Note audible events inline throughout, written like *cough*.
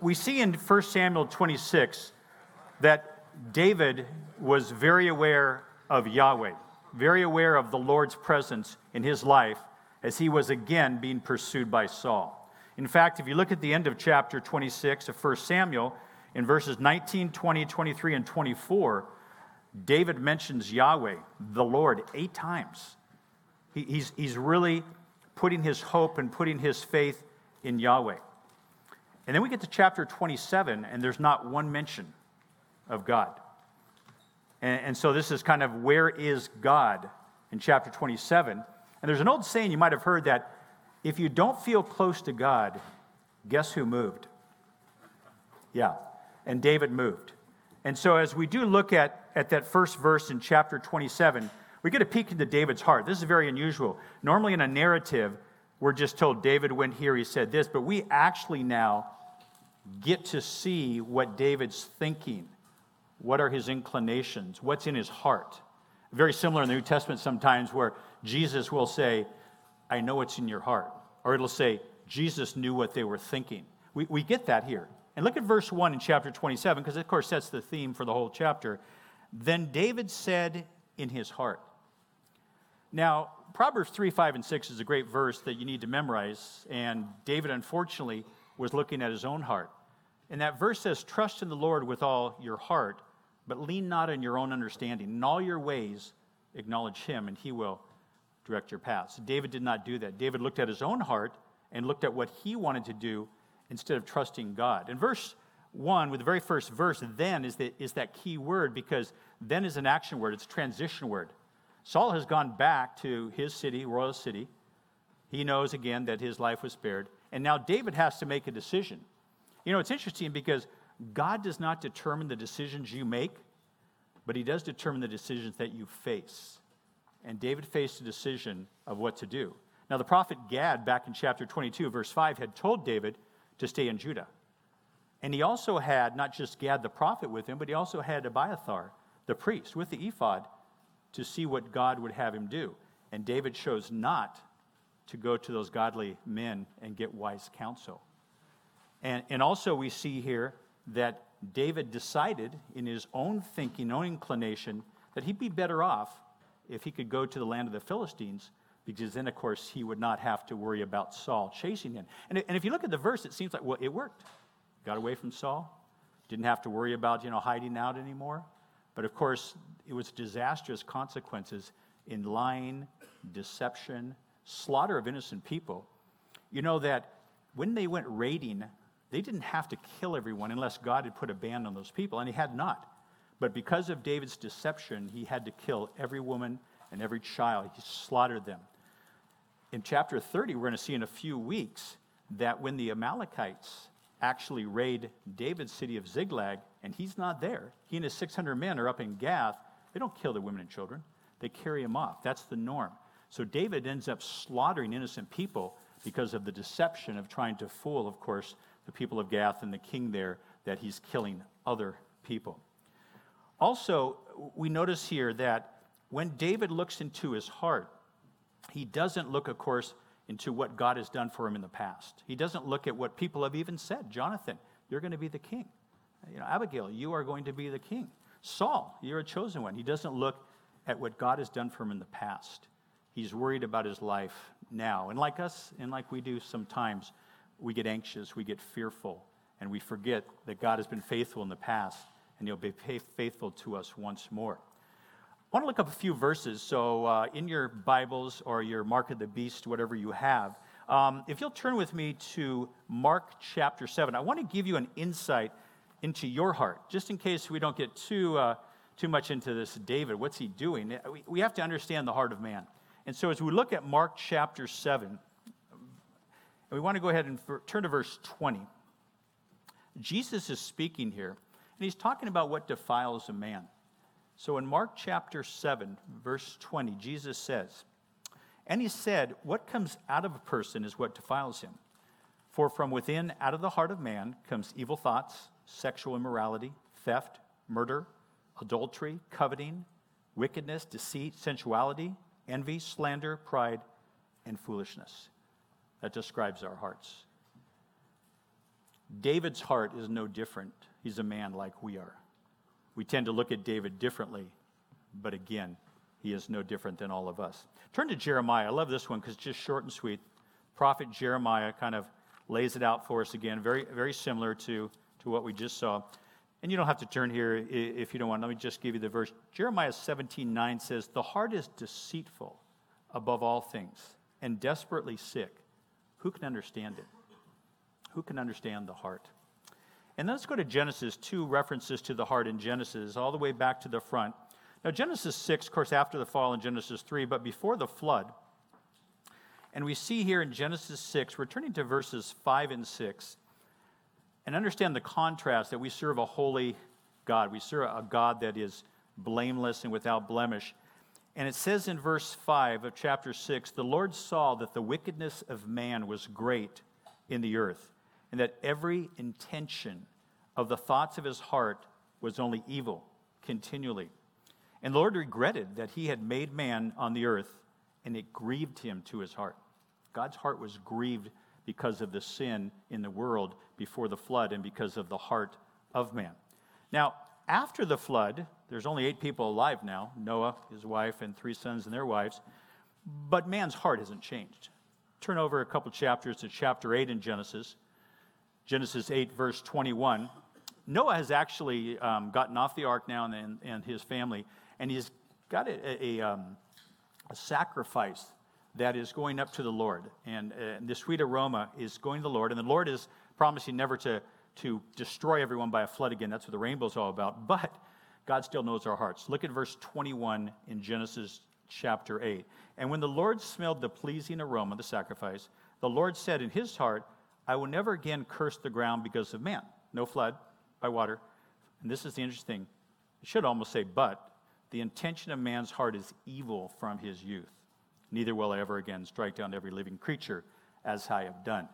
we see in 1 Samuel 26 that David was very aware of Yahweh, very aware of the Lord's presence in his life as he was again being pursued by Saul. In fact, if you look at the end of chapter 26 of 1 Samuel, in verses 19, 20, 23, and 24, David mentions Yahweh, the Lord, eight times. He, he's, he's really putting his hope and putting his faith in Yahweh. And then we get to chapter 27, and there's not one mention of God. And, and so this is kind of where is God in chapter 27. And there's an old saying you might have heard that if you don't feel close to God, guess who moved? Yeah, and David moved. And so as we do look at, at that first verse in chapter 27, we get a peek into David's heart. This is very unusual. Normally in a narrative, we're just told David went here, he said this, but we actually now get to see what David's thinking. What are his inclinations? What's in his heart? Very similar in the New Testament sometimes where Jesus will say, I know what's in your heart. Or it'll say, Jesus knew what they were thinking. We, we get that here. And look at verse 1 in chapter 27, because of course that's the theme for the whole chapter. Then David said in his heart. Now, Proverbs 3, 5, and 6 is a great verse that you need to memorize. And David, unfortunately, was looking at his own heart. And that verse says, Trust in the Lord with all your heart, but lean not on your own understanding. In all your ways, acknowledge him, and he will direct your paths. David did not do that. David looked at his own heart and looked at what he wanted to do instead of trusting God. In verse 1, with the very first verse, then is, the, is that key word because then is an action word, it's a transition word. Saul has gone back to his city, royal city. He knows again that his life was spared. And now David has to make a decision. You know, it's interesting because God does not determine the decisions you make, but he does determine the decisions that you face. And David faced a decision of what to do. Now, the prophet Gad, back in chapter 22, verse 5, had told David to stay in Judah. And he also had not just Gad the prophet with him, but he also had Abiathar, the priest, with the ephod to see what God would have him do. And David chose not to go to those godly men and get wise counsel. And, and also, we see here that David decided in his own thinking, own inclination, that he'd be better off if he could go to the land of the Philistines, because then, of course, he would not have to worry about Saul chasing him. And, and if you look at the verse, it seems like, well, it worked. Got away from Saul, didn't have to worry about, you know, hiding out anymore. But of course, it was disastrous consequences in lying, deception, slaughter of innocent people. You know that when they went raiding, they didn't have to kill everyone unless God had put a ban on those people, and He had not. But because of David's deception, he had to kill every woman and every child. He slaughtered them. In chapter 30, we're going to see in a few weeks that when the Amalekites actually raid David's city of Ziklag, and he's not there, he and his 600 men are up in Gath, they don't kill the women and children. They carry them off. That's the norm. So David ends up slaughtering innocent people because of the deception of trying to fool, of course, the people of Gath and the king there that he's killing other people. Also, we notice here that when David looks into his heart, he doesn't look, of course, into what God has done for him in the past. He doesn't look at what people have even said. Jonathan, you're going to be the king. You know, Abigail, you are going to be the king. Saul, you're a chosen one. He doesn't look at what God has done for him in the past. He's worried about his life now. And like us, and like we do sometimes, we get anxious, we get fearful, and we forget that God has been faithful in the past and he'll be faithful to us once more. I want to look up a few verses. So, uh, in your Bibles or your Mark of the Beast, whatever you have, um, if you'll turn with me to Mark chapter 7, I want to give you an insight into your heart, just in case we don't get too, uh, too much into this David. What's he doing? We, we have to understand the heart of man. And so, as we look at Mark chapter 7, we want to go ahead and turn to verse 20. Jesus is speaking here, and he's talking about what defiles a man. So in Mark chapter 7, verse 20, Jesus says, And he said, What comes out of a person is what defiles him. For from within, out of the heart of man, comes evil thoughts, sexual immorality, theft, murder, adultery, coveting, wickedness, deceit, sensuality, envy, slander, pride, and foolishness. That describes our hearts. David's heart is no different. He's a man like we are. We tend to look at David differently, but again, he is no different than all of us. Turn to Jeremiah. I love this one because it's just short and sweet. Prophet Jeremiah kind of lays it out for us again, very, very similar to, to what we just saw. And you don't have to turn here if you don't want. Let me just give you the verse. Jeremiah 17 9 says, The heart is deceitful above all things and desperately sick. Who can understand it? Who can understand the heart? And let's go to Genesis, two references to the heart in Genesis, all the way back to the front. Now, Genesis 6, of course, after the fall in Genesis 3, but before the flood. And we see here in Genesis 6, we're turning to verses 5 and 6, and understand the contrast that we serve a holy God. We serve a God that is blameless and without blemish. And it says in verse 5 of chapter 6 the Lord saw that the wickedness of man was great in the earth and that every intention of the thoughts of his heart was only evil continually. And the Lord regretted that he had made man on the earth, and it grieved him to his heart. God's heart was grieved because of the sin in the world before the flood and because of the heart of man. Now, after the flood, there's only eight people alive now Noah, his wife, and three sons and their wives. But man's heart hasn't changed. Turn over a couple chapters to chapter 8 in Genesis. Genesis 8, verse 21. Noah has actually um, gotten off the ark now and, and his family, and he's got a, a, um, a sacrifice that is going up to the Lord. And, uh, the sweet aroma is going to the Lord. And the Lord is promising never to, to destroy everyone by a flood again. That's what the rainbow is all about. But God still knows our hearts. Look at verse 21 in Genesis chapter 8. And when the Lord smelled the pleasing aroma, of the sacrifice, the Lord said in his heart, I will never again curse the ground because of man. No flood by water. And this is the interesting I should almost say, but the intention of man's heart is evil from his youth. Neither will I ever again strike down every living creature as I have done.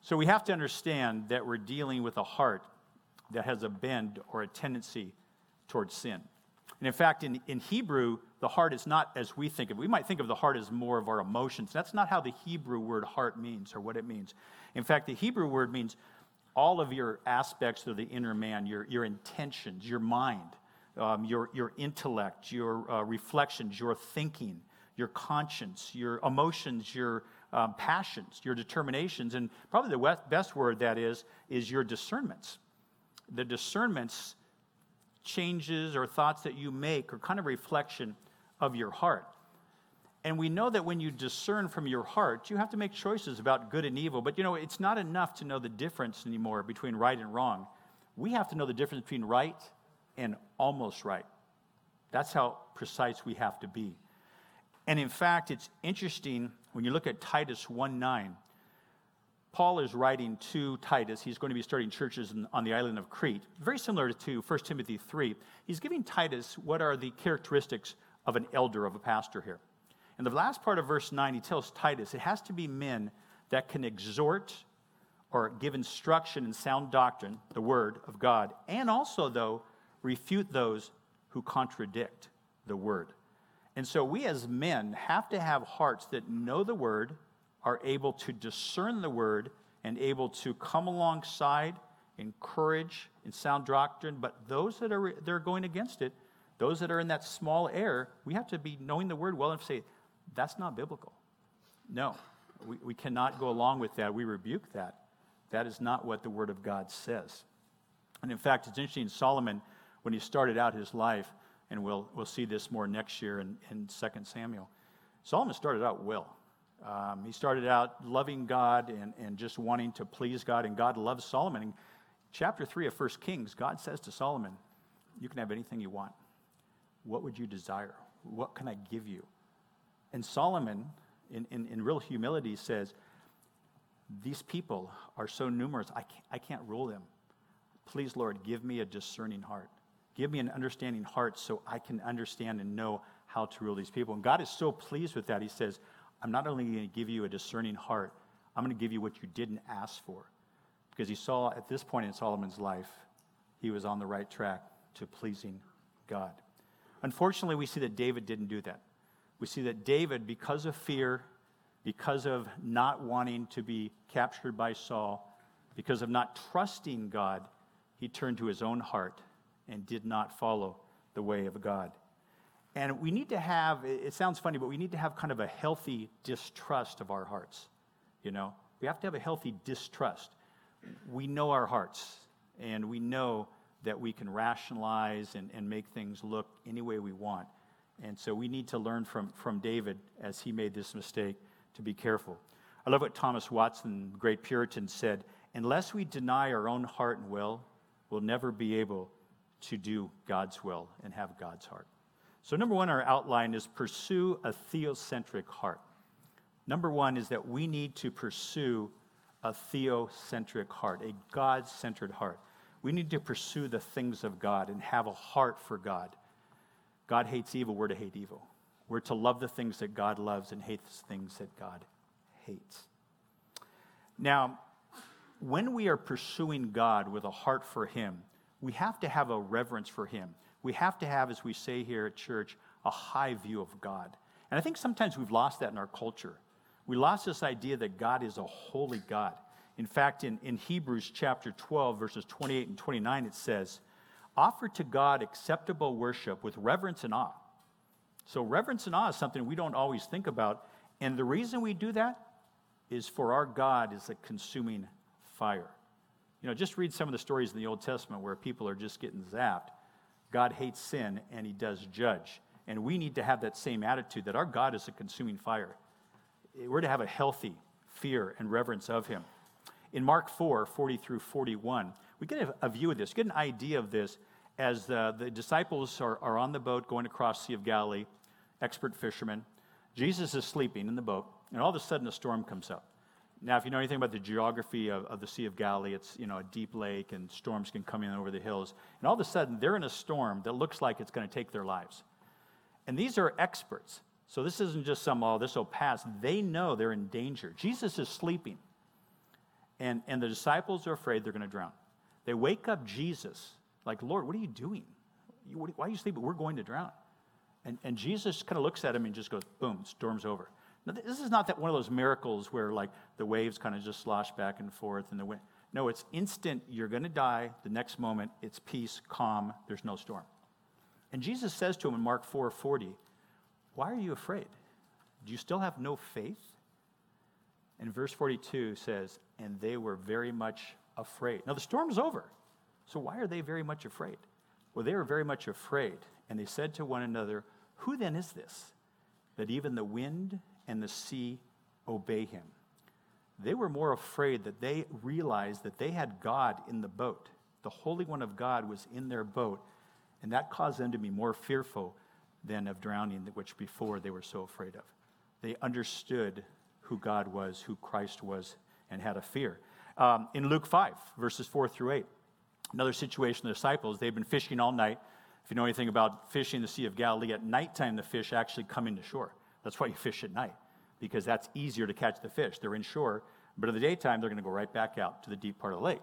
So we have to understand that we're dealing with a heart that has a bend or a tendency towards sin. And in fact, in, in Hebrew, the heart is not as we think of. We might think of the heart as more of our emotions. That's not how the Hebrew word heart means or what it means. In fact, the Hebrew word means all of your aspects of the inner man, your, your intentions, your mind, um, your, your intellect, your uh, reflections, your thinking, your conscience, your emotions, your um, passions, your determinations. And probably the best word that is, is your discernments. The discernments changes or thoughts that you make are kind of reflection of your heart. And we know that when you discern from your heart, you have to make choices about good and evil. But you know, it's not enough to know the difference anymore between right and wrong. We have to know the difference between right and almost right. That's how precise we have to be. And in fact, it's interesting when you look at Titus 1 9. Paul is writing to Titus. He's going to be starting churches on the island of Crete, very similar to 1 Timothy 3. He's giving Titus what are the characteristics of an elder, of a pastor here. In the last part of verse 9, he tells Titus it has to be men that can exhort or give instruction in sound doctrine, the word of God, and also, though, refute those who contradict the word. And so we as men have to have hearts that know the word, are able to discern the word, and able to come alongside, encourage, in sound doctrine. But those that are, that are going against it, those that are in that small error, we have to be knowing the word well enough to say, that's not biblical. No, we, we cannot go along with that. We rebuke that. That is not what the Word of God says. And in fact, it's interesting, Solomon, when he started out his life, and we'll, we'll see this more next year in, in 2 Samuel, Solomon started out well. Um, he started out loving God and, and just wanting to please God, and God loves Solomon. In chapter 3 of 1 Kings, God says to Solomon, You can have anything you want. What would you desire? What can I give you? And Solomon, in, in, in real humility, says, These people are so numerous, I can't, I can't rule them. Please, Lord, give me a discerning heart. Give me an understanding heart so I can understand and know how to rule these people. And God is so pleased with that. He says, I'm not only going to give you a discerning heart, I'm going to give you what you didn't ask for. Because he saw at this point in Solomon's life, he was on the right track to pleasing God. Unfortunately, we see that David didn't do that we see that David, because of fear, because of not wanting to be captured by Saul, Because of not trusting God, he turned to his own heart and did not follow the way of God. And we need to have, it sounds funny, but we need to have kind of a healthy distrust of our hearts. You know, we have to have a healthy distrust. We know our hearts, and we know that we can rationalize and, and make things look any way we want. And so we need to learn from, from David as he made this mistake to be careful. I love what Thomas Watson, great Puritan, said unless we deny our own heart and will, we'll never be able to do God's will and have God's heart. So, number one, our outline is pursue a theocentric heart. Number one is that we need to pursue a theocentric heart, a God centered heart. We need to pursue the things of God and have a heart for God. God hates evil, we're to hate evil. We're to love the things that God loves and hate the things that God hates. Now, when we are pursuing God with a heart for Him, we have to have a reverence for Him. We have to have, as we say here at church, a high view of God. And I think sometimes we've lost that in our culture. We lost this idea that God is a holy God. In fact, in, in Hebrews chapter 12, verses 28 and 29, it says, Offer to God acceptable worship with reverence and awe. So, reverence and awe is something we don't always think about. And the reason we do that is for our God is a consuming fire. You know, just read some of the stories in the Old Testament where people are just getting zapped. God hates sin and he does judge. And we need to have that same attitude that our God is a consuming fire. We're to have a healthy fear and reverence of him. In Mark 4 40 through 41, we get a, view of this, get an idea of this as the, the disciples are, are on the boat going across the Sea of Galilee, expert fishermen. Jesus is sleeping in the boat, and all of a sudden a storm comes up. Now, if you know anything about the geography of, of the Sea of Galilee, it's you know a deep lake and storms can come in over the hills. And all of a sudden, they're in a storm that looks like it's going to take their lives. And these are experts. So this isn't just some, oh, this will pass. They know they're in danger. Jesus is sleeping. And, and the disciples are afraid they're going to drown. They wake up Jesus, like, Lord, what are you doing? Why are you sleeping? We're going to drown. And, and Jesus kind of looks at him and just goes, boom, storm's over. Now, this is not that one of those miracles where like the waves kind of just slosh back and forth and the wind. No, it's instant. You're going to die. The next moment, it's peace, calm. There's no storm. And Jesus says to him in Mark 4:40, "Why are you afraid? Do you still have no faith?" And verse 42 says, "And they were very much afraid." Now the storm is over. So why are they very much afraid? Well, they were very much afraid, and they said to one another, "Who then is this that even the wind and the sea obey him. They were more afraid that they realized that they had God in the boat. The Holy One of God was in their boat, and that caused them to be more fearful than of drowning, which before they were so afraid of. They understood who God was, who Christ was, and had a fear. Um, in Luke 5, verses 4 through 8, another situation the disciples, they've been fishing all night. If you know anything about fishing the Sea of Galilee, at nighttime the fish actually come into shore. That's why you fish at night, because that's easier to catch the fish. They're inshore, but in the daytime, they're going to go right back out to the deep part of the lake.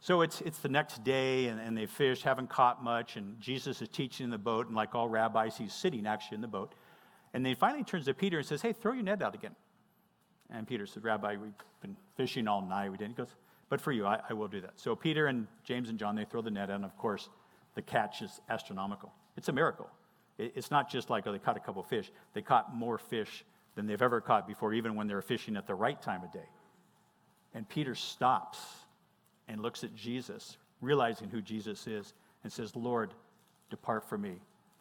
So it's, it's the next day, and, and they fish, haven't caught much, and Jesus is teaching in the boat, and like all rabbis, he's sitting actually in the boat. And then he finally turns to Peter and says, Hey, throw your net out again. And Peter said, Rabbi, we've been fishing all night. We didn't. He goes, But for you, I, I will do that. So Peter and James and John, they throw the net out, and of course, the catch is astronomical. It's a miracle. It's not just like, oh, they caught a couple fish. They caught more fish than they've ever caught before, even when they were fishing at the right time of day. And Peter stops and looks at Jesus, realizing who Jesus is, and says, Lord, depart from me,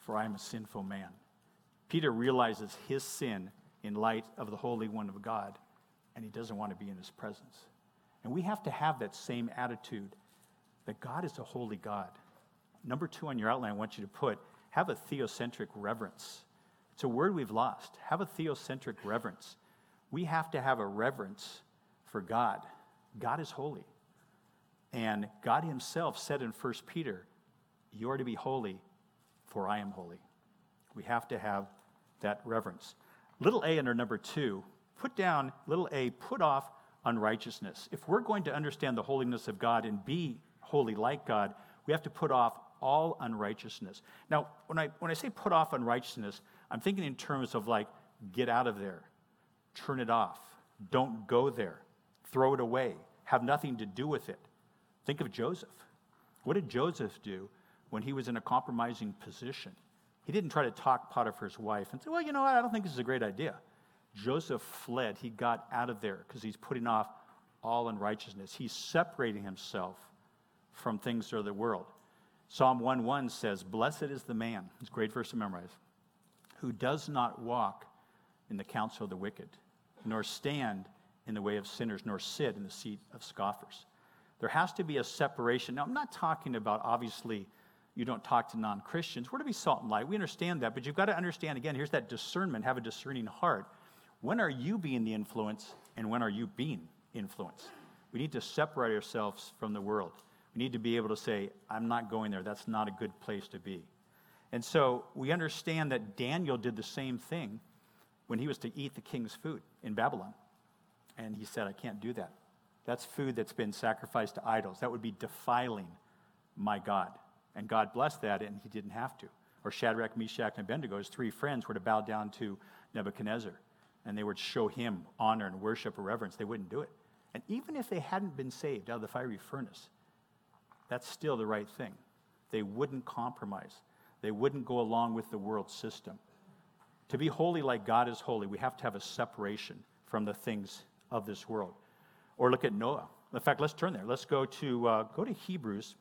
for I am a sinful man. Peter realizes his sin in light of the Holy One of God, and he doesn't want to be in his presence. And we have to have that same attitude that God is a holy God. Number two on your outline, I want you to put have a theocentric reverence. It's a word we've lost. Have a theocentric reverence. We have to have a reverence for God. God is holy. And God Himself said in 1 Peter, You are to be holy, for I am holy. We have to have that reverence. Little a under number two, put down, little a, put off unrighteousness. If we're going to understand the holiness of God and be holy like God, we have to put off all unrighteousness. Now, when I, when I say put off unrighteousness, I'm thinking in terms of like, get out of there, turn it off, don't go there, throw it away, have nothing to do with it. Think of Joseph. What did Joseph do when he was in a compromising position? He didn't try to talk Potiphar's wife and say, Well, you know what? I don't think this is a great idea. Joseph fled. He got out of there because he's putting off all unrighteousness. He's separating himself from things of the world. Psalm 1 1 says, Blessed is the man, it's a great verse to memorize, who does not walk in the counsel of the wicked, nor stand in the way of sinners, nor sit in the seat of scoffers. There has to be a separation. Now, I'm not talking about obviously you don't talk to non Christians. We're to be salt and light. We understand that, but you've got to understand again, here's that discernment, have a discerning heart. When are you being the influence, and when are you being influenced? We need to separate ourselves from the world. We need to be able to say, I'm not going there. That's not a good place to be. And so we understand that Daniel did the same thing when he was to eat the king's food in Babylon. And he said, I can't do that. That's food that's been sacrificed to idols. That would be defiling my God. And God blessed that, and he didn't have to. Or Shadrach, Meshach, and Abednego, his three friends, were to bow down to Nebuchadnezzar, and they would show him honor and worship or reverence. They wouldn't do it. And even if they hadn't been saved out of the fiery furnace, that's still the right thing. They wouldn't compromise, they wouldn't go along with the world system. To be holy like God is holy, we have to have a separation from the things of this world. Or look at Noah. In fact, let's turn there. Let's go to, uh, go to Hebrews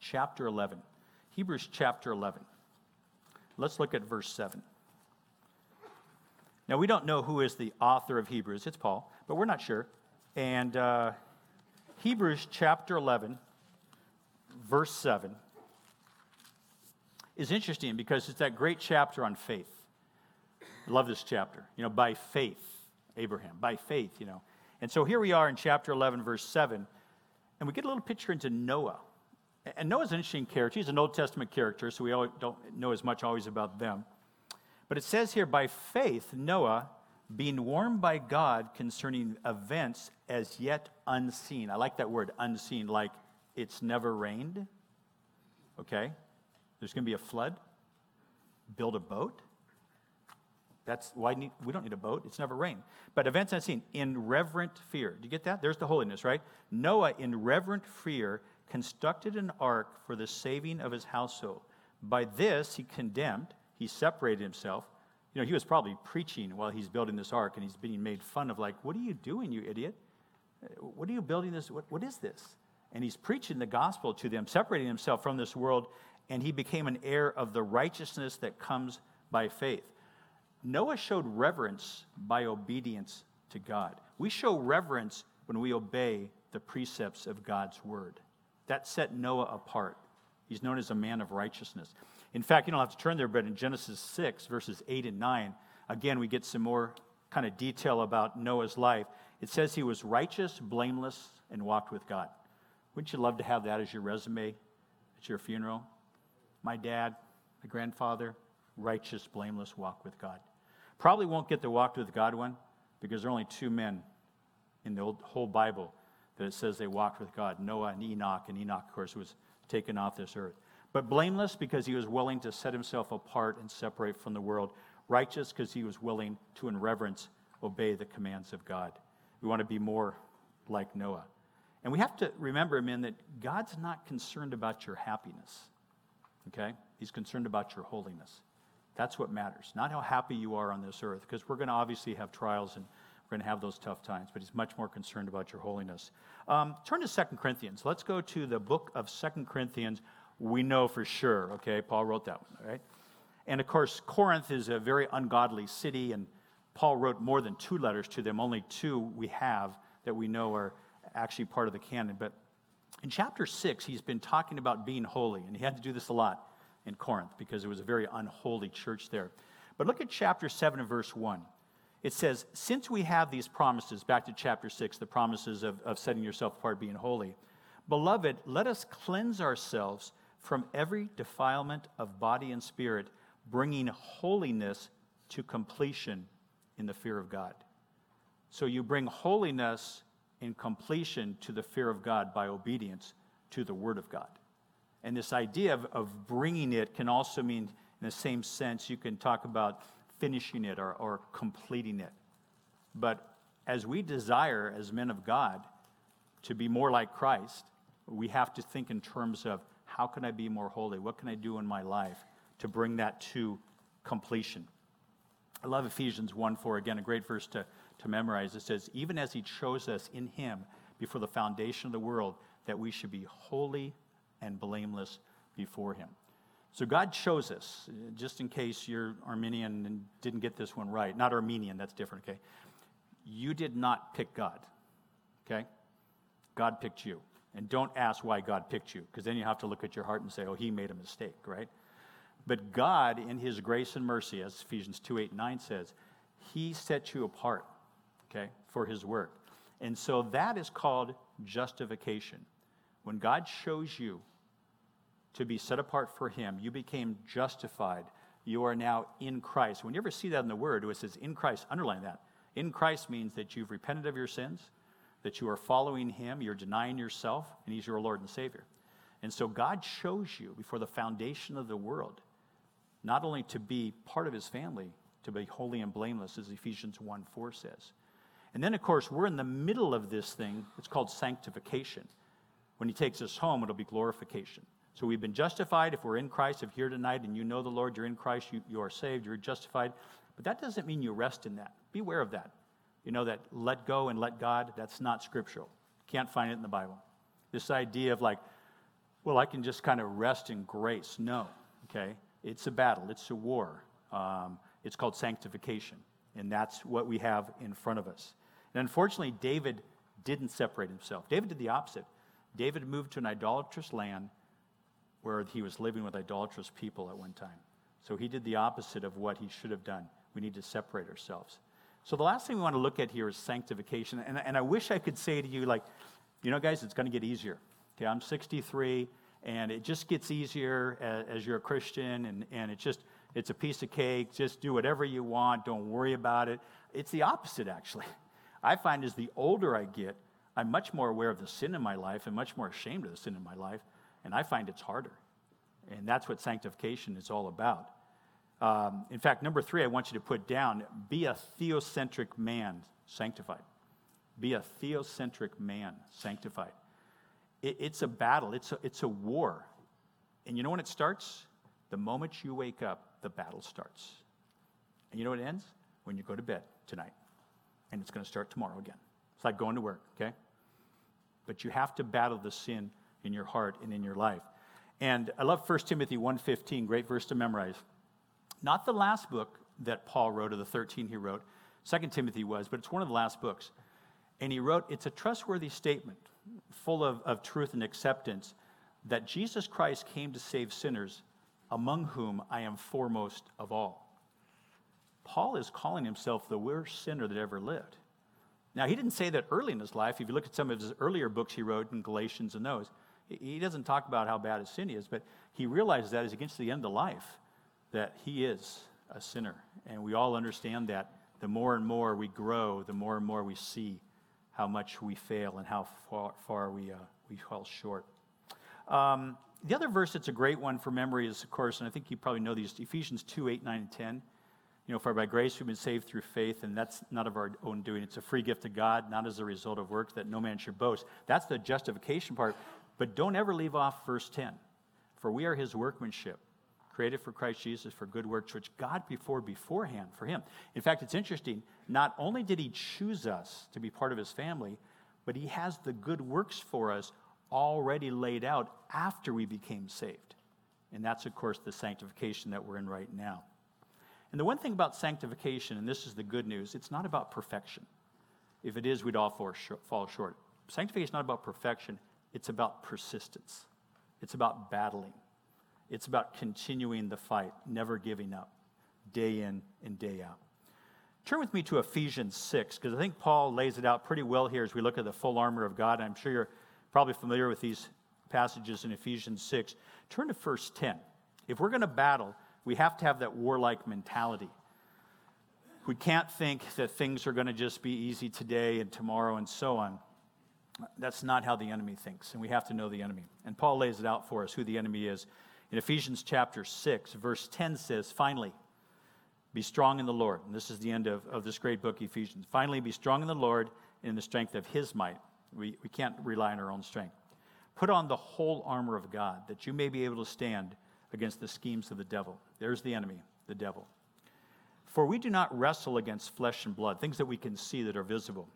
chapter 11. Hebrews chapter 11. Let's look at verse 7. Now, we don't know who is the author of Hebrews. It's Paul, but we're not sure. And uh, Hebrews chapter 11, verse 7, is interesting because it's that great chapter on faith. I love this chapter. You know, by faith, Abraham, by faith, you know. And so here we are in chapter 11, verse 7, and we get a little picture into Noah. And Noah's an interesting character. He's an Old Testament character, so we don't know as much always about them. But it says here, by faith, Noah, being warned by God concerning events as yet unseen. I like that word, unseen, like it's never rained. Okay? There's going to be a flood. Build a boat. That's why need, we don't need a boat. It's never rained. But events unseen, in reverent fear. Do you get that? There's the holiness, right? Noah, in reverent fear, constructed an ark for the saving of his household. By this, he condemned, he separated himself. You know, he was probably preaching while he's building this ark, and he's being made fun of, like, what are you doing, you idiot? What are you building this? what, what is this? And he's preaching the gospel to them, separating himself from this world, and he became an heir of the righteousness that comes by faith. Noah showed reverence by obedience to God. We show reverence when we obey the precepts of God's word. That set Noah apart. He's known as a man of righteousness. In fact, you don't have to turn there, but in Genesis 6, verses 8 and 9, again, we get some more kind of detail about Noah's life. It says he was righteous, blameless, and walked with God. Wouldn't you love to have that as your resume at your funeral? My dad, my grandfather, righteous, blameless, walk with God. Probably won't get the walked with God one because there are only two men in the whole Bible that it says they walked with God Noah and Enoch. And Enoch, of course, was taken off this earth. But blameless because he was willing to set himself apart and separate from the world. Righteous because he was willing to, in reverence, obey the commands of God. We want to be more like Noah. And we have to remember, men, that God's not concerned about your happiness, okay? He's concerned about your holiness. That's what matters, not how happy you are on this earth, because we're going to obviously have trials and we're going to have those tough times, but he's much more concerned about your holiness. Um, turn to Second Corinthians. Let's go to the book of Second Corinthians. We know for sure, okay? Paul wrote that one, right? And of course, Corinth is a very ungodly city, and Paul wrote more than two letters to them. Only two we have that we know are actually part of the canon. But in chapter six, he's been talking about being holy, and he had to do this a lot in Corinth because it was a very unholy church there. But look at chapter 7 and verse 1. It says, Since we have these promises, back to chapter 6, the promises of, of setting yourself apart, being holy, beloved, let us cleanse ourselves from every defilement of body and spirit, bringing holiness to completion in the fear of God. So you bring holiness in completion to the fear of God by obedience to the Word of God. And this idea of, of bringing it can also mean, in the same sense, you can talk about finishing it or, or completing it. But as we desire as men of God to be more like Christ, we have to think in terms of how can I be more holy? What can I do in my life to bring that to completion? I love Ephesians 1 4, again, a great verse to, to memorize. It says, Even as he chose us in him before the foundation of the world, that we should be holy and blameless before him. So God chose us, just in case you're Arminian and didn't get this one right. Not Armenian, that's different, okay? You did not pick God, okay? God picked you. And don't ask why God picked you, because then you have to look at your heart and say, oh, he made a mistake, right? But God, in his grace and mercy, as Ephesians 2 8 9 says, he set you apart, okay, for his work. And so that is called justification. When God shows you to be set apart for him, you became justified. You are now in Christ. When you ever see that in the word, it says in Christ, underline that. In Christ means that you've repented of your sins, that you are following him, you're denying yourself, and he's your Lord and Savior. And so God shows you before the foundation of the world not only to be part of his family, to be holy and blameless, as Ephesians 1 4 says. And then, of course, we're in the middle of this thing. It's called sanctification. When he takes us home, it'll be glorification. So we've been justified. If we're in Christ, if you're here tonight and you know the Lord, you're in Christ, you, you are saved, you're justified. But that doesn't mean you rest in that. Beware of that. You know that let go and let God, that's not scriptural. Can't find it in the Bible. This idea of like, well, I can just kind of rest in grace. No, okay? It's a battle, it's a war. Um, it's called sanctification, and that's what we have in front of us. And unfortunately, David didn't separate himself. David did the opposite. David moved to an idolatrous land where he was living with idolatrous people at one time. So he did the opposite of what he should have done. We need to separate ourselves. So the last thing we want to look at here is sanctification. And, and I wish I could say to you, like, you know, guys, it's going to get easier. Okay, I'm 63, and it just gets easier as, as you're a Christian, and, and it's just, it's a piece of cake. Just do whatever you want. Don't worry about it. It's the opposite, actually. I find as the older I get, I'm much more aware of the sin in my life and much more ashamed of the sin in my life, and I find it's harder. And that's what sanctification is all about. Um, in fact, number three, I want you to put down be a theocentric man, sanctified. Be a theocentric man, sanctified. It, it's a battle, it's a, it's a war. And you know when it starts? The moment you wake up, the battle starts. And you know when it ends? When you go to bed tonight. And it's going to start tomorrow again. It's like going to work, okay? But you have to battle the sin in your heart and in your life. And I love 1 Timothy 1:15, great verse to memorize. Not the last book that Paul wrote, or the 13 he wrote. 2 Timothy was, but it's one of the last books. And he wrote, it's a trustworthy statement, full of, of truth and acceptance, that Jesus Christ came to save sinners, among whom I am foremost of all. Paul is calling himself the worst sinner that ever lived. Now, he didn't say that early in his life. If you look at some of his earlier books he wrote in Galatians and those, he doesn't talk about how bad his sin is, but he realizes that as he gets to the end of life, that he is a sinner. And we all understand that the more and more we grow, the more and more we see how much we fail and how far, far we, uh, we fall short. Um, the other verse that's a great one for memory is, of course, and I think you probably know these Ephesians 2 8, 9, and 10. Know, for by grace we've been saved through faith, and that's not of our own doing. It's a free gift of God, not as a result of works that no man should boast. That's the justification part. But don't ever leave off verse 10. For we are his workmanship, created for Christ Jesus for good works, which God before beforehand for him. In fact, it's interesting. Not only did he choose us to be part of his family, but he has the good works for us already laid out after we became saved. And that's, of course, the sanctification that we're in right now. And the one thing about sanctification, and this is the good news, it's not about perfection. If it is, we'd all fall short. Sanctification is not about perfection, it's about persistence, it's about battling. It's about continuing the fight, never giving up, day in and day out. Turn with me to Ephesians 6, because I think Paul lays it out pretty well here as we look at the full armor of God. I'm sure you're probably familiar with these passages in Ephesians 6. Turn to verse 10. If we're going to battle, we have to have that warlike mentality. We can't think that things are going to just be easy today and tomorrow and so on. That's not how the enemy thinks, and we have to know the enemy. And Paul lays it out for us who the enemy is in Ephesians chapter 6, verse 10 says, Finally, be strong in the Lord. And this is the end of, of this great book, Ephesians. Finally, be strong in the Lord in the strength of his might. We, we can't rely on our own strength. Put on the whole armor of God that you may be able to stand against the schemes of the devil. There's the enemy, the devil. For we do not wrestle against flesh and blood, things that we can see that are visible,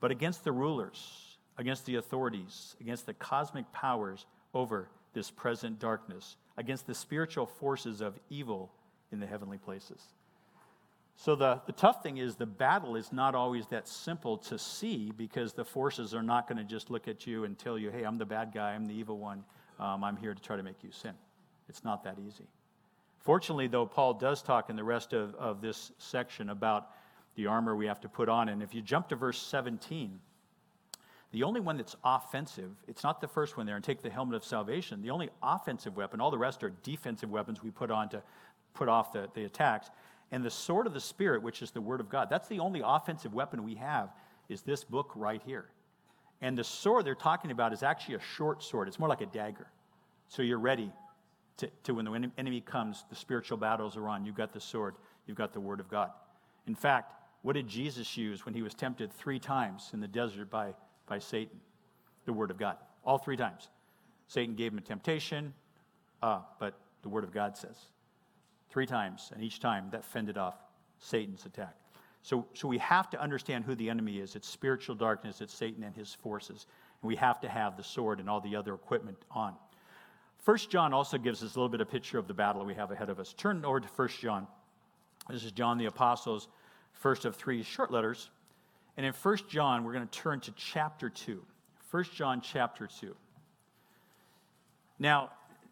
but against the rulers, against the authorities, against the cosmic powers over this present darkness, against the spiritual forces of evil in the heavenly places. So, the, the tough thing is the battle is not always that simple to see because the forces are not going to just look at you and tell you, hey, I'm the bad guy, I'm the evil one, um, I'm here to try to make you sin. It's not that easy. Fortunately, though, Paul does talk in the rest of, of this section about the armor we have to put on. And if you jump to verse 17, the only one that's offensive, it's not the first one there, and take the helmet of salvation. The only offensive weapon, all the rest are defensive weapons we put on to put off the, the attacks. And the sword of the Spirit, which is the Word of God, that's the only offensive weapon we have, is this book right here. And the sword they're talking about is actually a short sword, it's more like a dagger. So you're ready to, to when the enemy comes, the spiritual battles are on. You've got the sword, you've got the Word of God. In fact, what did Jesus use when he was tempted three times in the desert by by Satan, the Word of God, all three times. Satan gave him a temptation, uh, but the Word of God says. Three times, and each time that fended off Satan's attack. So, so we have to understand who the enemy is. It's spiritual darkness, it's Satan and his forces. And we have to have the sword and all the other equipment on. First John also gives us a little bit of picture of the battle we have ahead of us. Turn over to First John. This is John the Apostle's first of three short letters. And in 1 John, we're going to turn to chapter 2. 1 John chapter 2. Now,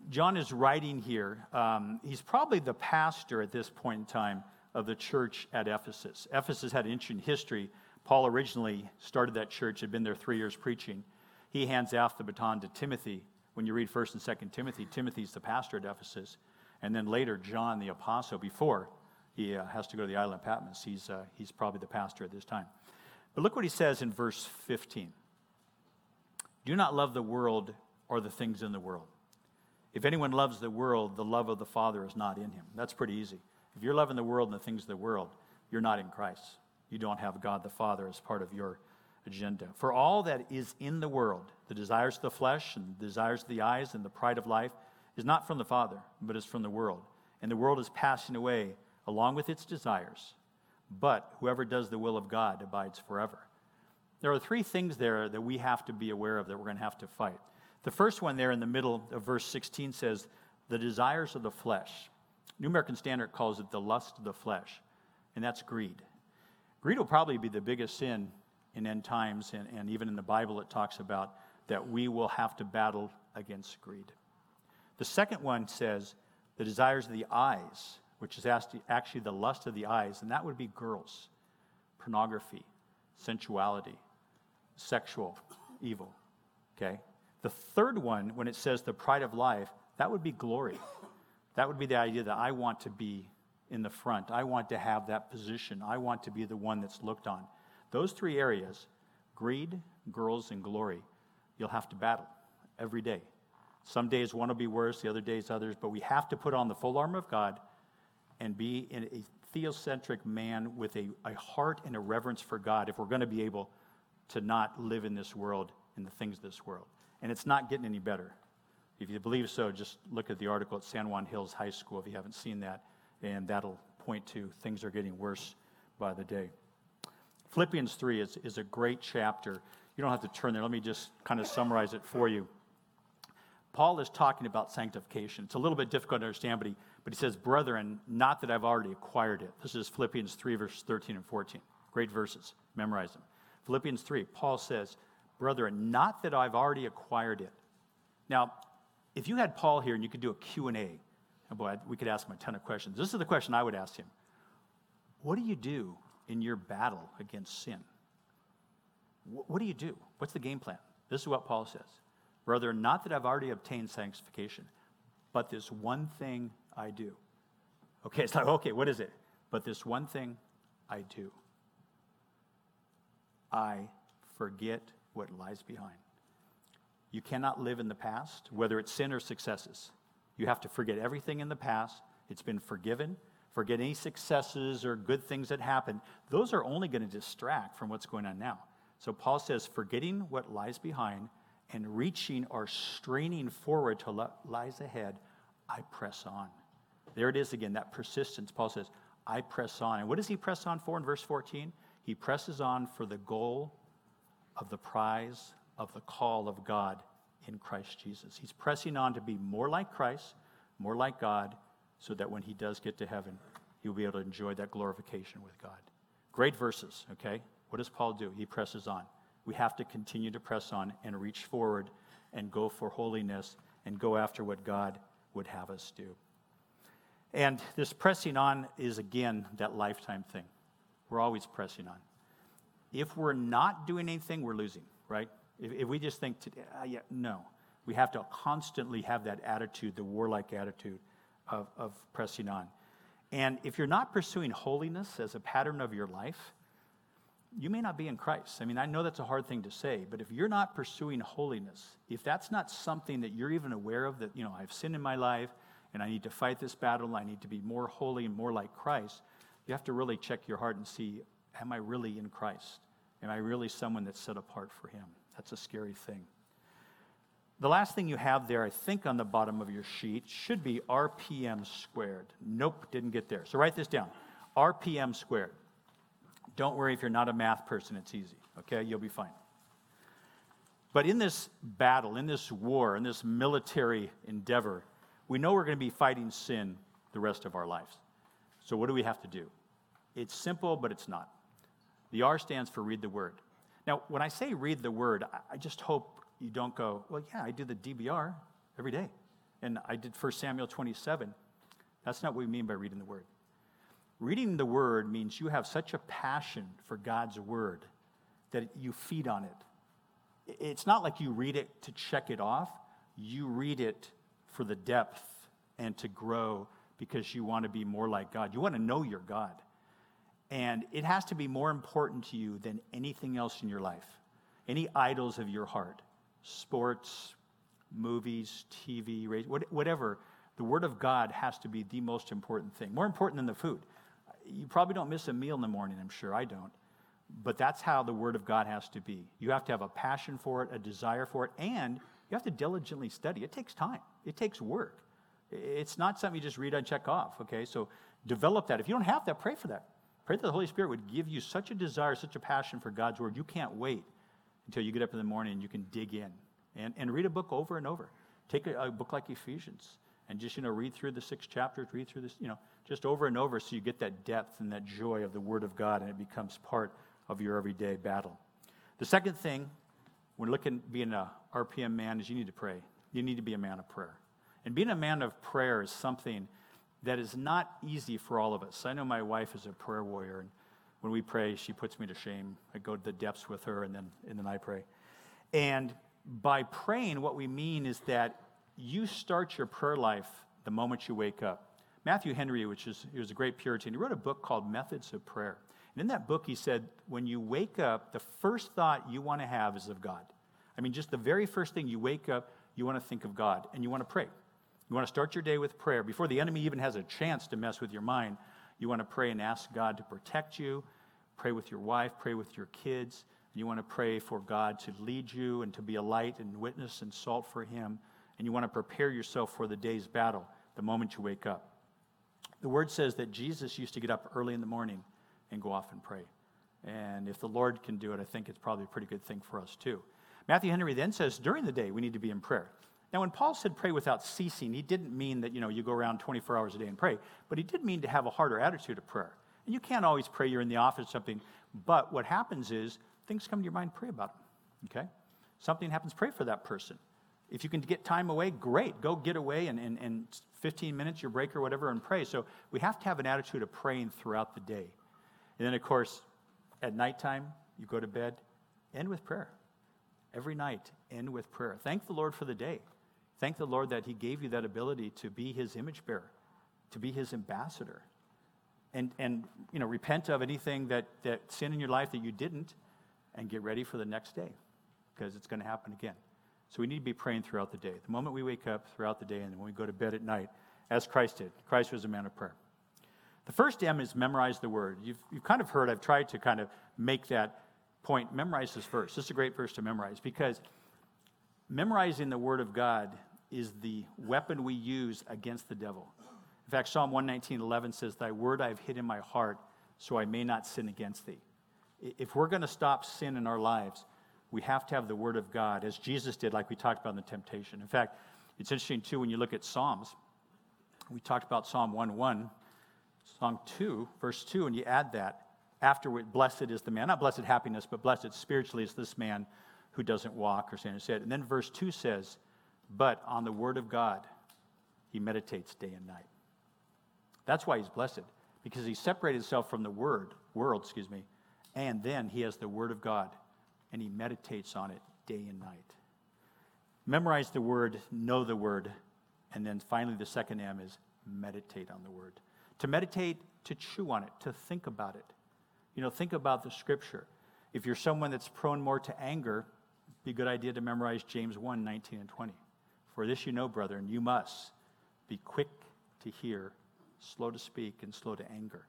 John is writing here. Um, he's probably the pastor at this point in time of the church at Ephesus. Ephesus had an interesting history. Paul originally started that church, had been there three years preaching. He hands off the baton to Timothy. When you read 1st and 2nd Timothy, Timothy's the pastor at Ephesus. And then later, John the apostle, before he uh, has to go to the island of Patmos, he's, uh, he's probably the pastor at this time. But look what he says in verse 15 Do not love the world or the things in the world. If anyone loves the world, the love of the Father is not in him. That's pretty easy. If you're loving the world and the things of the world, you're not in Christ. You don't have God the Father as part of your agenda. For all that is in the world, the desires of the flesh and the desires of the eyes and the pride of life, is not from the Father, but is from the world. And the world is passing away along with its desires but whoever does the will of God abides forever. There are three things there that we have to be aware of that we're going to have to fight. The first one there in the middle of verse 16 says, the desires of the flesh. New American Standard calls it the lust of the flesh, and that's greed. Greed will probably be the biggest sin in end times, and, and even in the Bible, it talks about that we will have to battle against greed. The second one says, the desires of the eyes which is actually the lust of the eyes, and that would be girls, pornography, sensuality, sexual evil. Okay? The third one, when it says the pride of life, that would be glory. That would be the idea that I want to be in the front. I want to have that position. I want to be the one that's looked on. Those three areas greed, girls, and glory you'll have to battle every day. Some days one will be worse, the other days others, but we have to put on the full armor of God and be a theocentric man with a, a heart and a reverence for God if we're going to be able to not live in this world in the things of this world. And it's not getting any better. If you believe so, just look at the article at San Juan Hills High School if you haven't seen that, and that'll point to things are getting worse by the day. Philippians 3 is, is a great chapter. You don't have to turn there. Let me just kind of summarize it for you. Paul is talking about sanctification. It's a little bit difficult to understand, but he but he says, Brethren, not that I've already acquired it. This is Philippians 3, verses 13 and 14. Great verses. Memorize them. Philippians 3, Paul says, Brethren, not that I've already acquired it. Now, if you had Paul here and you could do a Q&A, oh boy, we could ask him a ton of questions. This is the question I would ask him. What do you do in your battle against sin? What do you do? What's the game plan? This is what Paul says. Brother, not that I've already obtained sanctification, but this one thing I do. Okay, *laughs* it's like, okay, what is it? But this one thing I do. I forget what lies behind. You cannot live in the past, whether it's sin or successes. You have to forget everything in the past. It's been forgiven. Forget any successes or good things that happened. Those are only going to distract from what's going on now. So Paul says, forgetting what lies behind and reaching or straining forward to what lies ahead, I press on. There it is again, that persistence. Paul says, I press on. And what does he press on for in verse 14? He presses on for the goal of the prize of the call of God in Christ Jesus. He's pressing on to be more like Christ, more like God, so that when he does get to heaven, he'll be able to enjoy that glorification with God. Great verses, okay? What does Paul do? He presses on. We have to continue to press on and reach forward and go for holiness and go after what God would have us do. And this pressing on is, again, that lifetime thing. We're always pressing on. If we're not doing anything, we're losing, right? If, if we just think, today, uh, yeah, no. We have to constantly have that attitude, the warlike attitude of, of pressing on. And if you're not pursuing holiness as a pattern of your life, you may not be in Christ. I mean, I know that's a hard thing to say, but if you're not pursuing holiness, if that's not something that you're even aware of, that, you know, I've sinned in my life and I need to fight this battle, I need to be more holy and more like Christ, you have to really check your heart and see, am I really in Christ? Am I really someone that's set apart for Him? That's a scary thing. The last thing you have there, I think on the bottom of your sheet, should be RPM squared. Nope, didn't get there. So write this down RPM squared. Don't worry if you're not a math person, it's easy, okay? You'll be fine. But in this battle, in this war, in this military endeavor, we know we're going to be fighting sin the rest of our lives. So, what do we have to do? It's simple, but it's not. The R stands for read the word. Now, when I say read the word, I just hope you don't go, well, yeah, I do the DBR every day. And I did 1 Samuel 27. That's not what we mean by reading the word. Reading the word means you have such a passion for God's word that you feed on it. It's not like you read it to check it off, you read it for the depth and to grow because you want to be more like God. You want to know your God. And it has to be more important to you than anything else in your life. Any idols of your heart, sports, movies, TV, radio, whatever, the Word of God has to be the most important thing, more important than the food. You probably don't miss a meal in the morning, I'm sure I don't. But that's how the Word of God has to be. You have to have a passion for it, a desire for it, and you have to diligently study. It takes time, it takes work. It's not something you just read and check off, okay? So develop that. If you don't have that, pray for that. Pray that the Holy Spirit would give you such a desire, such a passion for God's Word. You can't wait until you get up in the morning and you can dig in and, and read a book over and over. Take a, a book like Ephesians and just, you know, read through the six chapters, read through this, you know, just over and over so you get that depth and that joy of the Word of God and it becomes part of your everyday battle. The second thing, when looking being a RPM man, is you need to pray. You need to be a man of prayer. And being a man of prayer is something that is not easy for all of us. I know my wife is a prayer warrior, and when we pray, she puts me to shame. I go to the depths with her, and then, and then I pray. And by praying, what we mean is that you start your prayer life the moment you wake up. Matthew Henry, which is he was a great Puritan, he wrote a book called Methods of Prayer. And in that book, he said, when you wake up, the first thought you want to have is of God. I mean, just the very first thing you wake up, you want to think of God and you want to pray. You want to start your day with prayer. Before the enemy even has a chance to mess with your mind, you want to pray and ask God to protect you. Pray with your wife, pray with your kids. You want to pray for God to lead you and to be a light and witness and salt for Him. And you want to prepare yourself for the day's battle the moment you wake up. The word says that Jesus used to get up early in the morning and go off and pray. And if the Lord can do it, I think it's probably a pretty good thing for us too. Matthew Henry then says during the day we need to be in prayer. Now, when Paul said pray without ceasing, he didn't mean that, you know, you go around 24 hours a day and pray, but he did mean to have a harder attitude of prayer. And you can't always pray, you're in the office or something, but what happens is things come to your mind, pray about them, okay? Something happens, pray for that person. If you can get time away, great. Go get away and, and, and 15 minutes, your break or whatever, and pray. So we have to have an attitude of praying throughout the day. And then, of course, at nighttime, you go to bed, end with prayer. Every night, end with prayer. Thank the Lord for the day. Thank the Lord that He gave you that ability to be His image bearer, to be His ambassador. And, and you know, repent of anything that, that sin in your life that you didn't and get ready for the next day because it's going to happen again. So we need to be praying throughout the day. The moment we wake up throughout the day and when we go to bed at night, as Christ did. Christ was a man of prayer. The first M is memorize the word. You've, you've kind of heard, I've tried to kind of make that point, memorize this verse. This is a great verse to memorize because memorizing the Word of God is the weapon we use against the devil. In fact, Psalm 119, 11 says, Thy word I have hid in my heart so I may not sin against thee. If we're going to stop sin in our lives, we have to have the word of God, as Jesus did, like we talked about in the temptation. In fact, it's interesting too when you look at Psalms. We talked about Psalm 1 1, Psalm 2, verse 2, and you add that. Afterward, blessed is the man, not blessed happiness, but blessed spiritually is this man who doesn't walk or stand or sit. And then verse 2 says, But on the word of God he meditates day and night. That's why he's blessed, because he separated himself from the word, world, excuse me, and then he has the word of God and he meditates on it day and night. Memorize the word, know the word, and then finally the second M is meditate on the word. To meditate, to chew on it, to think about it. You know, think about the scripture. If you're someone that's prone more to anger, it'd be a good idea to memorize James 1 19 and 20. For this you know, brethren, you must be quick to hear, slow to speak, and slow to anger.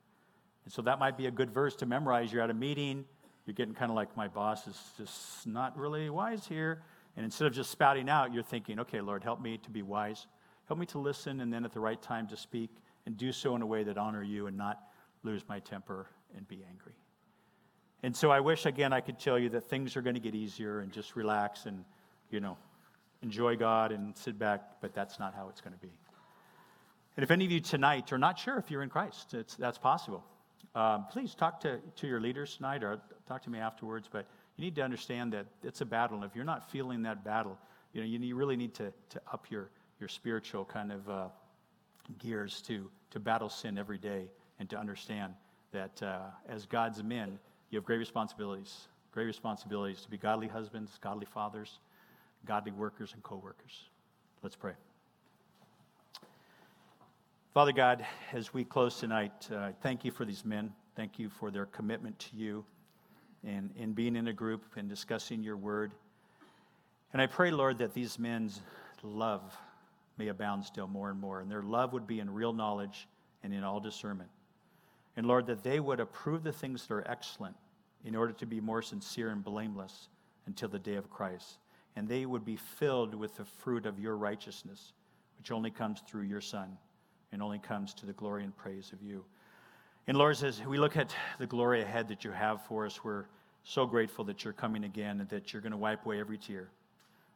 And so that might be a good verse to memorize. You're at a meeting, you're getting kind of like, my boss is just not really wise here. And instead of just spouting out, you're thinking, okay, Lord, help me to be wise. Help me to listen and then at the right time to speak and do so in a way that honor you and not lose my temper and be angry. And so I wish, again, I could tell you that things are going to get easier and just relax and, you know, enjoy God and sit back, but that's not how it's going to be. And if any of you tonight are not sure if you're in Christ, that's possible. Um, please talk to, to your leaders tonight or talk to me afterwards. But you need to understand that it's a battle. And if you're not feeling that battle, you know, you really need to, to up your, your spiritual kind of uh, gears to, to battle sin every day and to understand that uh, as God's men, you have great responsibilities, great responsibilities to be godly husbands, godly fathers, godly workers, and co workers. Let's pray. Father God, as we close tonight, uh, thank you for these men. Thank you for their commitment to you and in being in a group and discussing your word. And I pray, Lord, that these men's love may abound still more and more, and their love would be in real knowledge and in all discernment. And Lord, that they would approve the things that are excellent in order to be more sincere and blameless until the day of Christ. And they would be filled with the fruit of your righteousness, which only comes through your Son and only comes to the glory and praise of you. And Lord, as we look at the glory ahead that you have for us, we're so grateful that you're coming again and that you're going to wipe away every tear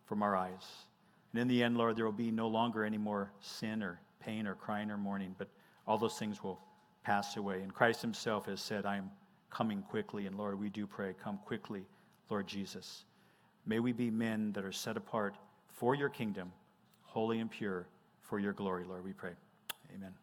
from our eyes. And in the end, Lord, there will be no longer any more sin or pain or crying or mourning, but all those things will pass away. And Christ himself has said, I am coming quickly. And Lord, we do pray, come quickly, Lord Jesus. May we be men that are set apart for your kingdom, holy and pure, for your glory, Lord, we pray. Amen.